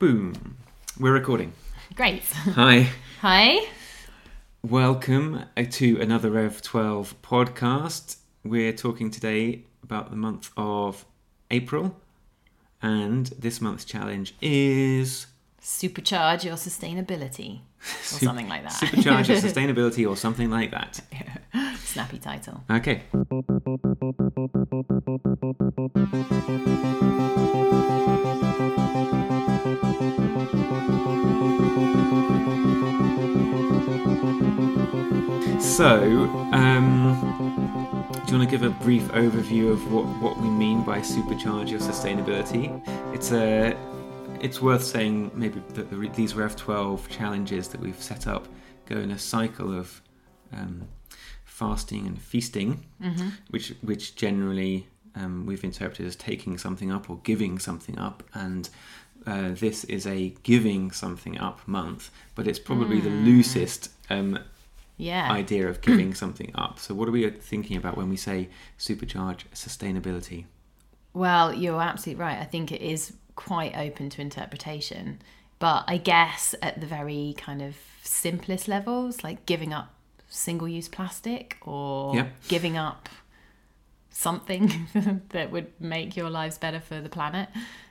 Boom. We're recording. Great. Hi. Hi. Welcome to another Rev 12 podcast. We're talking today about the month of April, and this month's challenge is Supercharge your sustainability. Or something like that. supercharge your sustainability or something like that. Snappy title. Okay. So, um, do you want to give a brief overview of what, what we mean by supercharge your sustainability? It's a it's worth saying maybe that the, these Rev 12 challenges that we've set up go in a cycle of um, fasting and feasting, which which generally um, we've interpreted as taking something up or giving something up, and uh, this is a giving something up month, but it's probably the loosest um, Yeah. idea of giving something up. So, what are we thinking about when we say supercharge sustainability? Well, you're absolutely right. I think it is quite open to interpretation. But I guess at the very kind of simplest levels, like giving up single use plastic or Yep. giving up something that would make your lives better for the planet.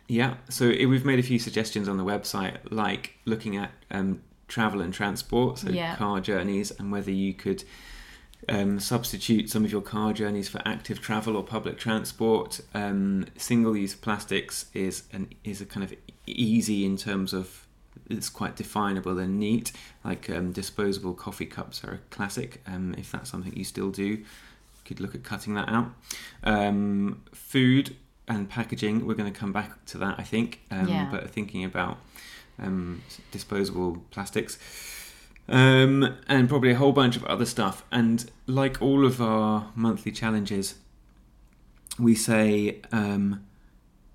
Yeah, so it, we've made a few suggestions on the website, like looking at um, travel and transport, so Yeah. car journeys, and whether you could um, substitute some of your car journeys for active travel or public transport. Um, single-use plastics is an is a kind of easy in terms of it's quite definable and neat. Like um, disposable coffee cups are a classic. Um, if that's something you still do, you could look at cutting that out. Um, food and packaging, we're going to come back to that, I think. Um, Yeah. But thinking about um, disposable plastics. Um, and probably a whole bunch of other stuff. And like all of our monthly challenges, we say um,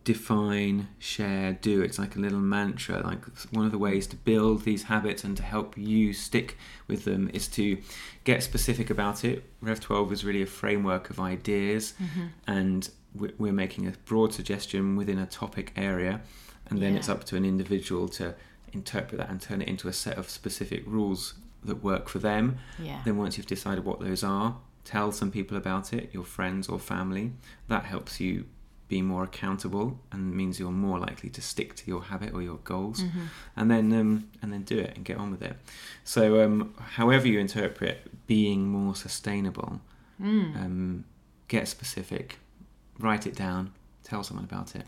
define, share, do. It's like a little mantra. Like one of the ways to build these habits and to help you stick with them is to get specific about it. Rev 12 is really a framework of ideas, and we're making a broad suggestion within a topic area, and then it's up to an individual to interpret that and turn it into a set of specific rules that work for them. Yeah. Then once you've decided what those are, tell some people about it, your friends or family. That helps you be more accountable and means you're more likely to stick to your habit or your goals. And then um, and then do it and get on with it. So um, however you interpret being more sustainable, um, get specific, write it down, tell someone about it,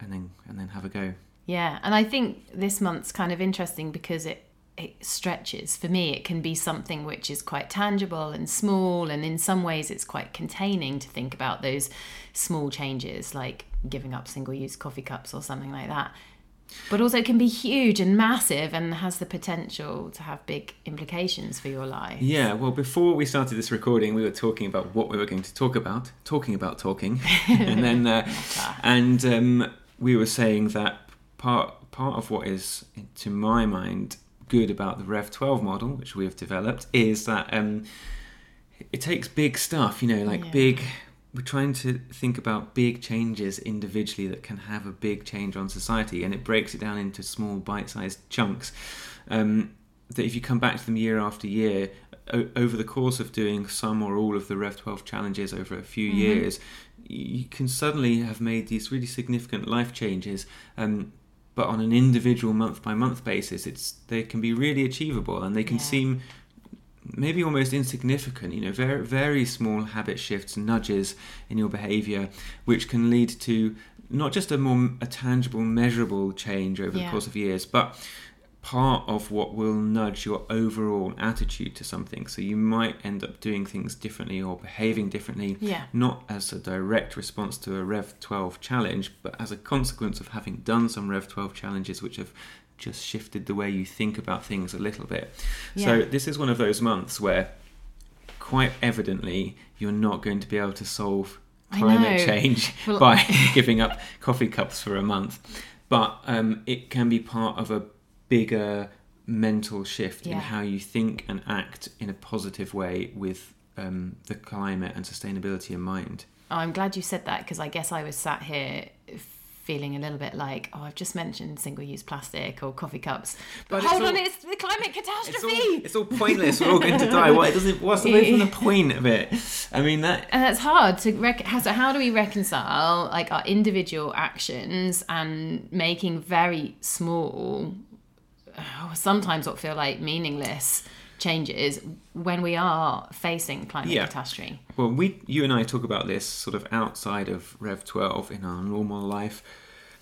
and then and then have a go. Yeah, and I think this month's kind of interesting because it it stretches. For me, it can be something which is quite tangible and small, and in some ways, it's quite containing to think about those small changes, like giving up single-use coffee cups or something like that. But also, it can be huge and massive, and has the potential to have big implications for your life. Yeah, well, before we started this recording, we were talking about what we were going to talk about, talking about talking, and then uh, and um, we were saying that part part of what is, to my mind, good about the Rev 12 model, which we have developed, is that um, it takes big stuff, you know, like Yeah. big. We're trying to think about big changes individually that can have a big change on society, and it breaks it down into small bite-sized chunks. Um, that if you come back to them year after year, o- over the course of doing some or all of the Rev 12 challenges over a few years, you can suddenly have made these really significant life changes. Um, but on an individual month by month basis, it's they can be really achievable and they can Yeah. seem maybe almost insignificant. You know, very very small habit shifts, nudges in your behaviour, which can lead to not just a more a tangible, measurable change over the course of years, but part of what will nudge your overall attitude to something. So you might end up doing things differently or behaving differently, Yeah. not as a direct response to a Rev 12 challenge, but as a consequence of having done some Rev 12 challenges which have just shifted the way you think about things a little bit. Yeah. So this is one of those months where quite evidently you're not going to be able to solve climate change Well- by giving up coffee cups for a month. But um, it can be part of a bigger mental shift in how you think and act in a positive way with um, the climate and sustainability in mind. Oh, I'm glad you said that because I guess I was sat here feeling a little bit like, oh, I've just mentioned single-use plastic or coffee cups, But but, it's hold all- on, it's the climate It's catastrophe. all, it's all pointless. We're all going to die. What? It doesn't. What's the, even the point of it? I mean, that and that's hard to rec- how- so how do we reconcile like our individual actions and making very small sometimes what feel like meaningless changes when we are facing climate Yeah. catastrophe Well, we, you and I talk about this sort of outside of Rev 12 in our normal life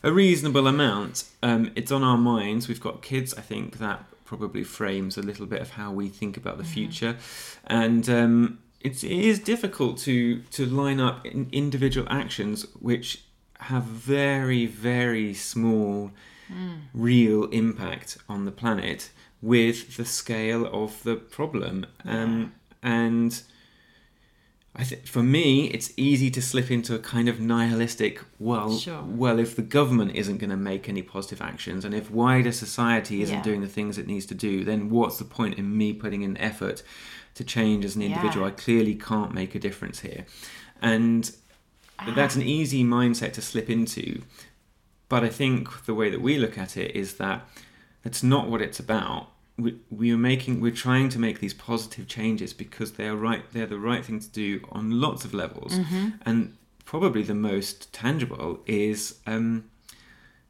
a reasonable amount. Um, it's on our minds. We've got kids. I think that probably frames a little bit of how we think about the future, and um, it's, it is difficult to to line up in individual actions which have very very small real impact on the planet with the scale of the problem. Um, and I think for me, it's easy to slip into a kind of nihilistic. Well, Sure. well, if the government isn't going to make any positive actions, and if wider society isn't Yeah. doing the things it needs to do, then what's the point in me putting in effort to change as an individual? Yeah. I clearly can't make a difference here, and that's an easy mindset to slip into. But I think the way that we look at it is that that's not what it's about. We, we are making, we're trying to make these positive changes because they are right. They're the right thing to do on lots of levels, and probably the most tangible is um,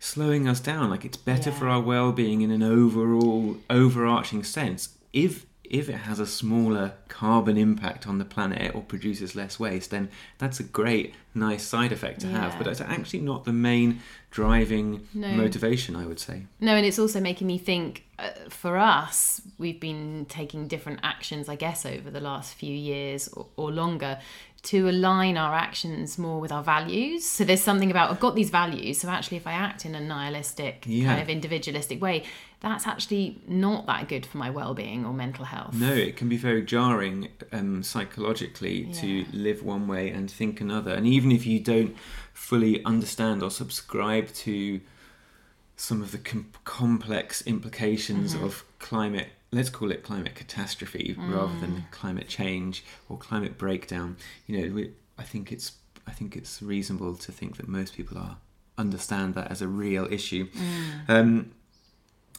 slowing us down. Like it's better for our well-being in an overall, overarching sense. If if it has a smaller carbon impact on the planet or produces less waste, then that's a great, nice side effect to have. But it's actually not the main driving No. motivation, I would say. No, and it's also making me think uh, for us, we've been taking different actions, I guess, over the last few years or, or longer to align our actions more with our values. So there's something about, I've got these values. So actually, if I act in a nihilistic, Yeah. kind of individualistic way, that's actually not that good for my well being or mental health. No, it can be very jarring um, psychologically to live one way and think another. And even if you don't fully understand or subscribe to some of the com- complex implications Mm-hmm. of climate, let's call it climate catastrophe rather Mm. than climate change or climate breakdown, you know, we, I think it's I think it's reasonable to think that most people are understand that as a real issue. Mm. Um,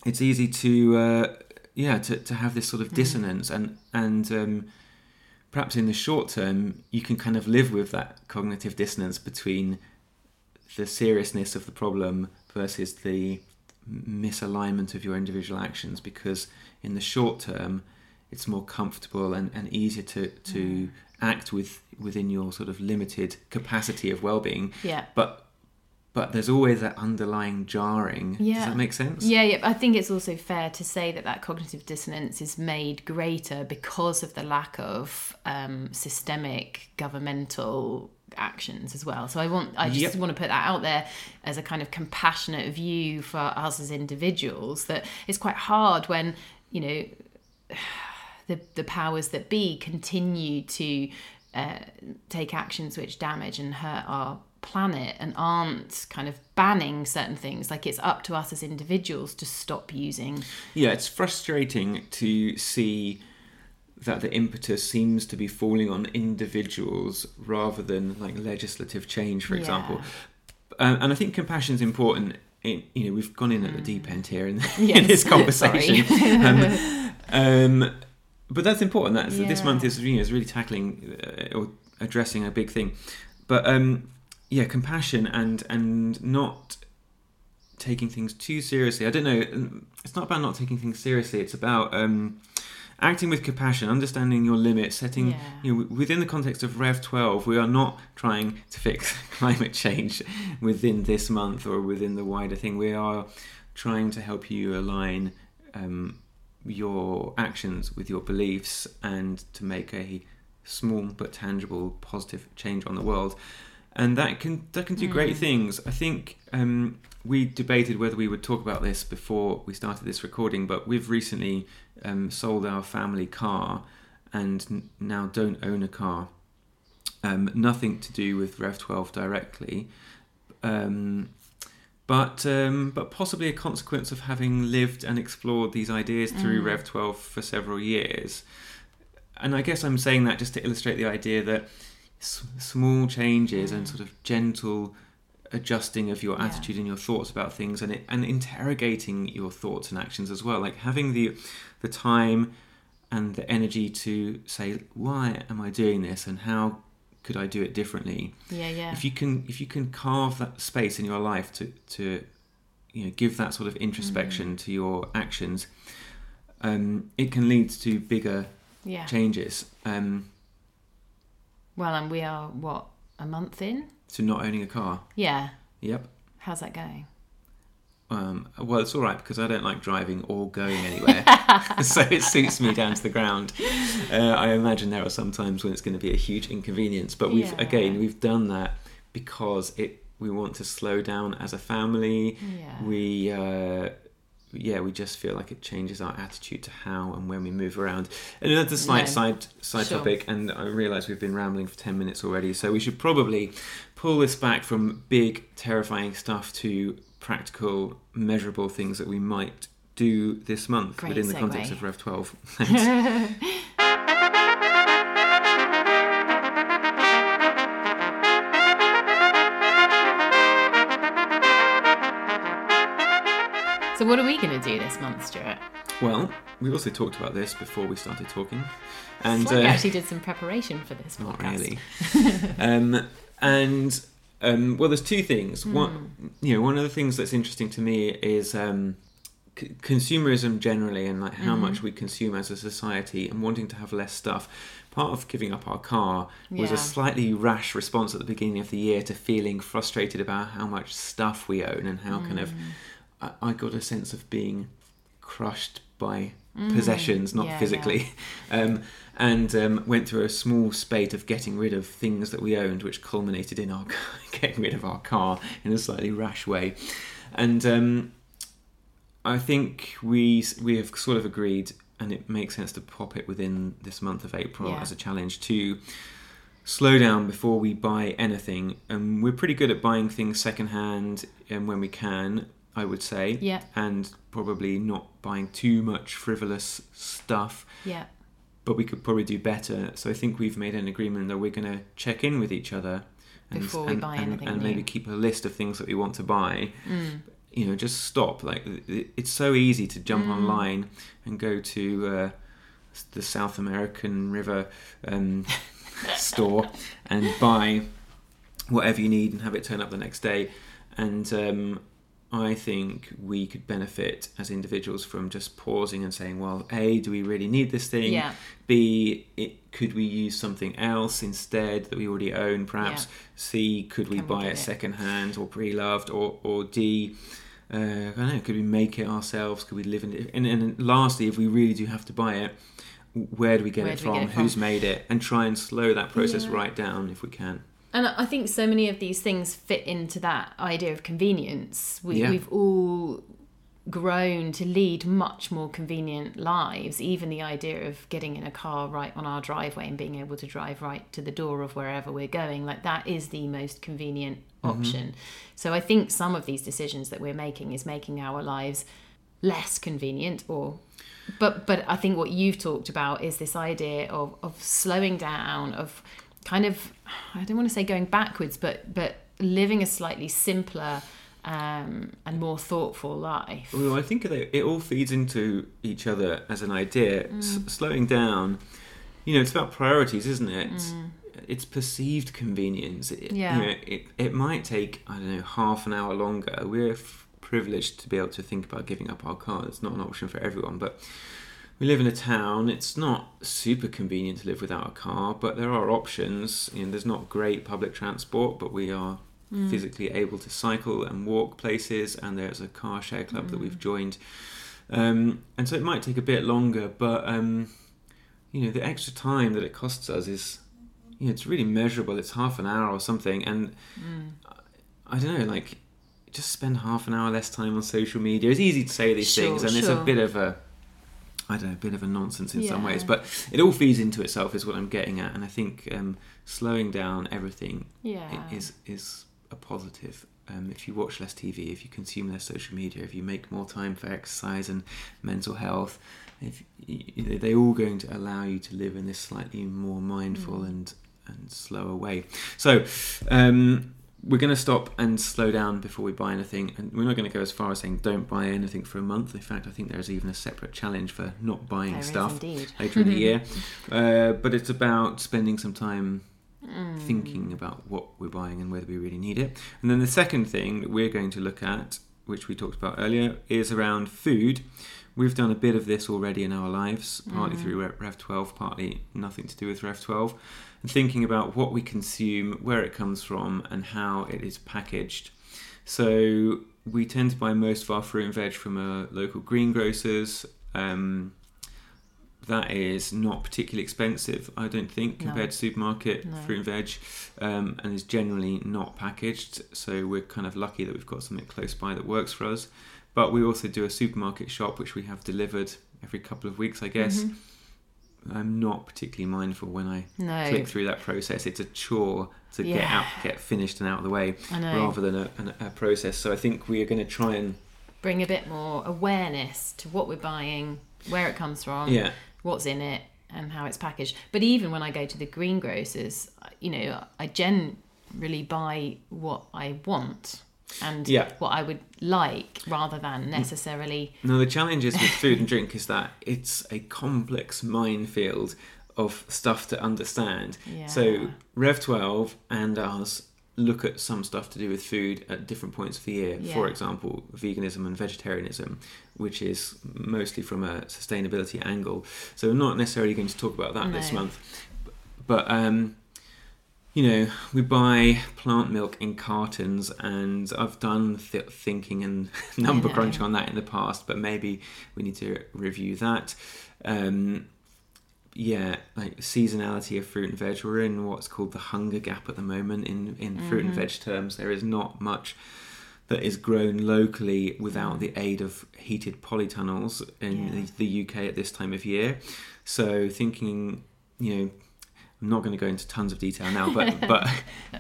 it's easy to uh, yeah to, to have this sort of dissonance and and um, perhaps in the short term you can kind of live with that cognitive dissonance between the seriousness of the problem versus the misalignment of your individual actions because in the short term it's more comfortable and, and easier to, to Mm. act with within your sort of limited capacity of well-being Yeah. but but there's always that underlying jarring does Yeah. that make sense Yeah, yeah. I think it's also fair to say that that cognitive dissonance is made greater because of the lack of um, systemic governmental actions as well. So I want, I just Yep. want to put that out there as a kind of compassionate view for us as individuals. That it's quite hard when you know the the powers that be continue to uh, take actions which damage and hurt our planet and aren't kind of banning certain things like it's up to us as individuals to stop using Yeah, it's frustrating to see that the impetus seems to be falling on individuals rather than like legislative change, for example. Um, and I think compassion is important. In, you know, we've gone in at the deep end here in, in Yes, this conversation. um, um, but that's important. That's this month is you know is really tackling uh, or addressing a big thing. But um, yeah, compassion and and not taking things too seriously. I don't know. It's not about not taking things seriously. It's about um, acting with compassion, understanding your limits, setting. Yeah. You know, within the context of Rev twelve, we are not trying to fix climate change within this month or within the wider thing. We are trying to help you align um, your actions with your beliefs and to make a small but tangible positive change on the world and that can that can do great things. I think um, we debated whether we would talk about this before we started this recording but we've recently um, sold our family car and n- now don't own a car. Um, nothing to do with rev 12 directly. Um, but um, but possibly a consequence of having lived and explored these ideas through Rev 12 for several years. And I guess I'm saying that just to illustrate the idea that s- small changes and sort of gentle adjusting of your Yeah. attitude and your thoughts about things and it, and interrogating your thoughts and actions as well like having the the time and the energy to say why am i doing this and how could i do it differently Yeah, yeah. if you can if you can carve that space in your life to to you know give that sort of introspection Mm. to your actions um, it can lead to bigger yeah. changes um, Well, and we are what a month in. to not owning a car Yeah. yep How's that going? um, well it's all right because i don't like driving or going anywhere so it suits me down to the ground uh, i imagine there are some times when it's going to be a huge inconvenience but we've Yeah. again we've done that because it we want to slow down as a family Yeah. we uh, yeah we just feel like it changes our attitude to how and when we move around and that's a slight No. side side Sure. topic and i realize we've been rambling for 10 minutes already so we should probably pull this back from big terrifying stuff to practical measurable things that we might do this month Great within the context of rev 12 what are we going to do this month, Stuart? well we also talked about this before we started talking and like we uh, actually did some preparation for this Not podcast. really. um, and um, well, there's two things. Hmm. One, you know, one of the things that's interesting to me is um, c- consumerism generally, and like how Mm-hmm. much we consume as a society, and wanting to have less stuff. Part of giving up our car was Yeah. a slightly rash response at the beginning of the year to feeling frustrated about how much stuff we own and how kind of Mm. I, I got a sense of being crushed by possessions, not Mm. Yeah, physically, um, and um, went through a small spate of getting rid of things that we owned, which culminated in our getting rid of our car in a slightly rash way, and um, I think we we have sort of agreed, and it makes sense to pop it within this month of April Yeah. as a challenge to slow down before we buy anything. And we're pretty good at buying things secondhand, and when we can, I would say, Yeah, and probably not buying too much frivolous stuff. yeah, But we could probably do better. So I think we've made an agreement that we're going to check in with each other and, Before we and, buy and, anything and new. maybe keep a list of things that we want to buy. mm. You know, just stop. Like it's so easy to jump Mm. online and go to uh, the South American River um, store and buy whatever you need and have it turn up the next day. And um, I think we could benefit as individuals from just pausing and saying, well, A, do we really need this thing? yeah, B, it, could we use something else instead that we already own, perhaps? Yeah. C, could we Can buy get it it? second hand or pre loved? Or, or D, uh, I don't know, could we make it ourselves? Could we live in it? And, and lastly, if we really do have to buy it, where do we get, it, we from? get it from? Who's made it? And try and slow that process Yeah. right down if we can. And I think so many of these things fit into that idea of convenience. We, Yeah. We've all grown to lead much more convenient lives. Even the idea of getting in a car right on our driveway and being able to drive right to the door of wherever we're going, like that is the most convenient mm-hmm. option. So I think some of these decisions that we're making is making our lives less convenient or but but I think what you've talked about is this idea of of slowing down of kind of I don't want to say going backwards but but living a slightly simpler um, and more thoughtful life. Well, I think it, it all feeds into each other as an idea. S- slowing down, you know, it's about priorities, isn't it? It's perceived convenience. It, Yeah. You know, it, it might take, I don't know, half an hour longer. We're f- privileged to be able to think about giving up our car. It's not an option for everyone, but we live in a town. It's not super convenient to live without a car, but there are options. You know, there's not great public transport, but we are physically able to cycle and walk places, and there's a car share club that we've joined. Um, and so it might take a bit longer, but um, you know, the extra time that it costs us is, you know, it's really measurable. It's half an hour or something, and I don't know, like just spend half an hour less time on social media. It's easy to say these Sure, things, and it's a bit of a I don't know, a bit of a nonsense in some ways, but it all feeds into itself, is what I'm getting at. And I think um, slowing down everything Yeah. is is a positive. Um, if you watch less TV, if you consume less social media, if you make more time for exercise and mental health, if y y- they're all going to allow you to live in this slightly more mindful Mm. and and slower way. So, um, we're going to stop and slow down before we buy anything, and we're not going to go as far as saying don't buy anything for a month. In fact, I think there's even a separate challenge for not buying There is stuff later in the year. Uh, but it's about spending some time Mm. thinking about what we're buying and whether we really need it. And then the second thing that we're going to look at, which we talked about earlier, is around food. We've done a bit of this already in our lives, partly Mm. through Re- Rev 12, partly nothing to do with Rev 12, and thinking about what we consume, where it comes from, and how it is packaged. So we tend to buy most of our fruit and veg from a local greengrocers. Um, that is not particularly expensive, I don't think, No. compared to supermarket No. fruit and veg, um, and is generally not packaged. So we're kind of lucky that we've got something close by that works for us. But we also do a supermarket shop, which we have delivered every couple of weeks, I guess. Mhm. I'm not particularly mindful when I No, click through that process. It's a chore to get out, get finished and out of the way, rather than a, an- a process. So I think we are going to try and Bring a bit more awareness to what we're buying, where it comes from, yeah, what's in it, and how it's packaged. But even when I go to the greengrocers, you know, I generally buy what I want and Yeah. what I would like rather than necessarily. No, the challenge is with food and drink is that it's a complex minefield of stuff to understand. Yeah. So Rev 12 and ours look at some stuff to do with food at different points of the year. For example, veganism and vegetarianism, which is mostly from a sustainability angle. So we're not necessarily going to talk about that this month. But um, you know, we buy plant milk in cartons, and I've done th- thinking and number crunching on that in the past, but maybe we need to review that. Um, yeah, like seasonality of fruit and veg. We're in what's called the hunger gap at the moment in, in fruit and Mhm. veg terms. There is not much that is grown locally without the aid of heated polytunnels in Yeah. the, the UK at this time of year. So thinking, you know, I'm not going to go into tons of detail now, but but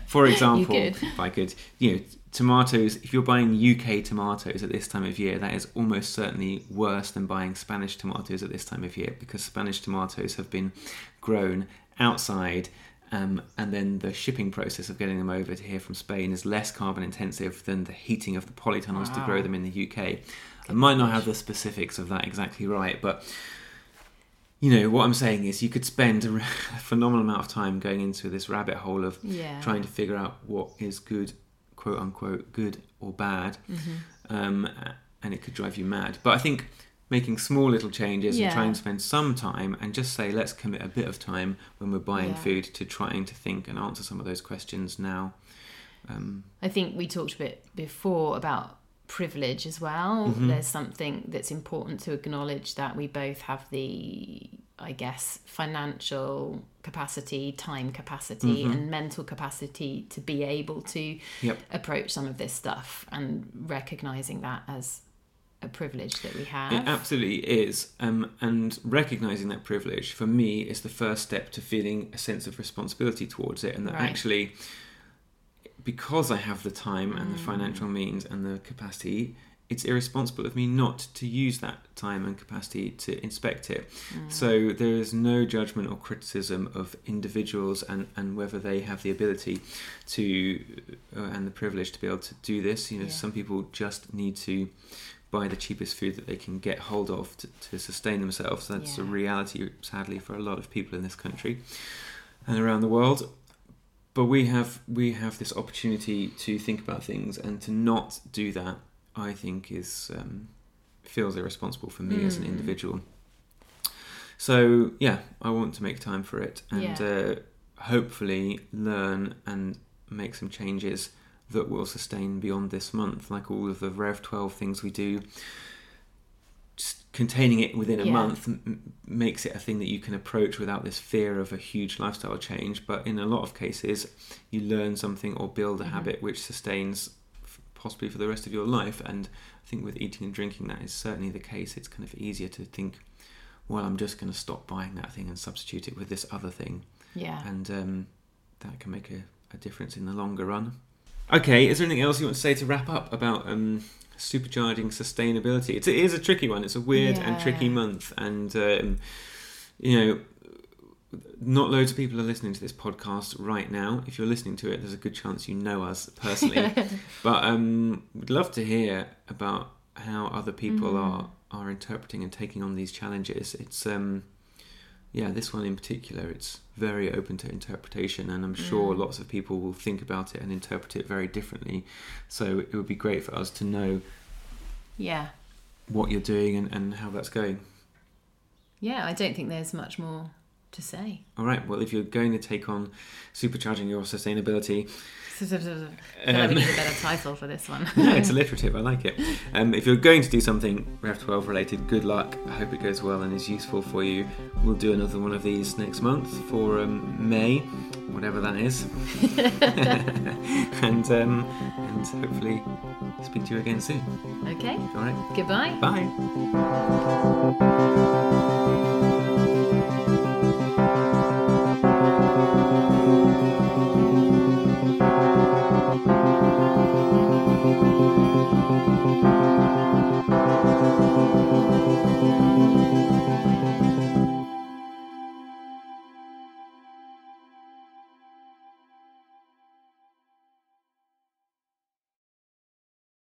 for example, if I could, you know, tomatoes. If you're buying UK tomatoes at this time of year, that is almost certainly worse than buying Spanish tomatoes at this time of year because Spanish tomatoes have been grown outside. Um, and then the shipping process of getting them over to here from Spain is less carbon intensive than the heating of the polytunnels to grow them in the UK. I might not have the specifics of that exactly right, but you know what I'm saying is you could spend a phenomenal amount of time going into this rabbit hole of Yeah. trying to figure out what is good, quote unquote, good or bad, Mm-hmm. um, and it could drive you mad. But I think making small little changes Yeah. and trying to spend some time and just say let's commit a bit of time when we're buying Yeah. food to trying to think and answer some of those questions now. Um, I think we talked a bit before about privilege as well. Mhm. There's something that's important to acknowledge that we both have the, I guess, financial capacity, time capacity, Mhm. and mental capacity to be able to Yep. approach some of this stuff and recognizing that as a privilege that we have. It absolutely is. Um, and recognizing that privilege for me is the first step to feeling a sense of responsibility towards it. And that Right. actually, because I have the time and the Mm. financial means and the capacity, it's irresponsible of me not to use that time and capacity to inspect it. Mm. So there is no judgment or criticism of individuals and, and whether they have the ability to uh, and the privilege to be able to do this. You know, Yeah. some people just need to buy the cheapest food that they can get hold of to, to sustain themselves. That's a reality, sadly, for a lot of people in this country and around the world. But we have we have this opportunity to think about things and to not do that. I think is um, feels irresponsible for me as an Mm. individual. So yeah, I want to make time for it and Yeah. uh, hopefully learn and make some changes that will sustain beyond this month. Like all of the Rev twelve things we do, just containing it within a Yeah. month m- makes it a thing that you can approach without this fear of a huge lifestyle change. But in a lot of cases, you learn something or build a Mhm. habit which sustains f- possibly for the rest of your life. And I think with eating and drinking, that is certainly the case. It's kind of easier to think, well, I'm just going to stop buying that thing and substitute it with this other thing, yeah. and um, that can make a, a difference in the longer run. Okay, is there anything else you want to say to wrap up about um, supercharging sustainability? It's, it is a tricky one. It's a weird and tricky month, and um, you know not loads of people are listening to this podcast right now. If you're listening to it, there's a good chance you know us personally. but um, we'd love to hear about how other people Mm. are are interpreting and taking on these challenges. It's um, yeah, this one in particular, it's very open to interpretation, and I'm sure Mm. lots of people will think about it and interpret it very differently. So it would be great for us to know Yeah. what you're doing and, and how that's going. Yeah, I don't think there's much more to say. All right. Well, if you're going to take on supercharging your sustainability, I feel like Um, need a better title for this one. no, it's alliterative. I like it. Um, if you're going to do something Rev 12 related, good luck. I hope it goes well and is useful for you. We'll do another one of these next month for um, May, whatever that is, and um, and hopefully speak to you again soon. okay, All right. goodbye. Bye.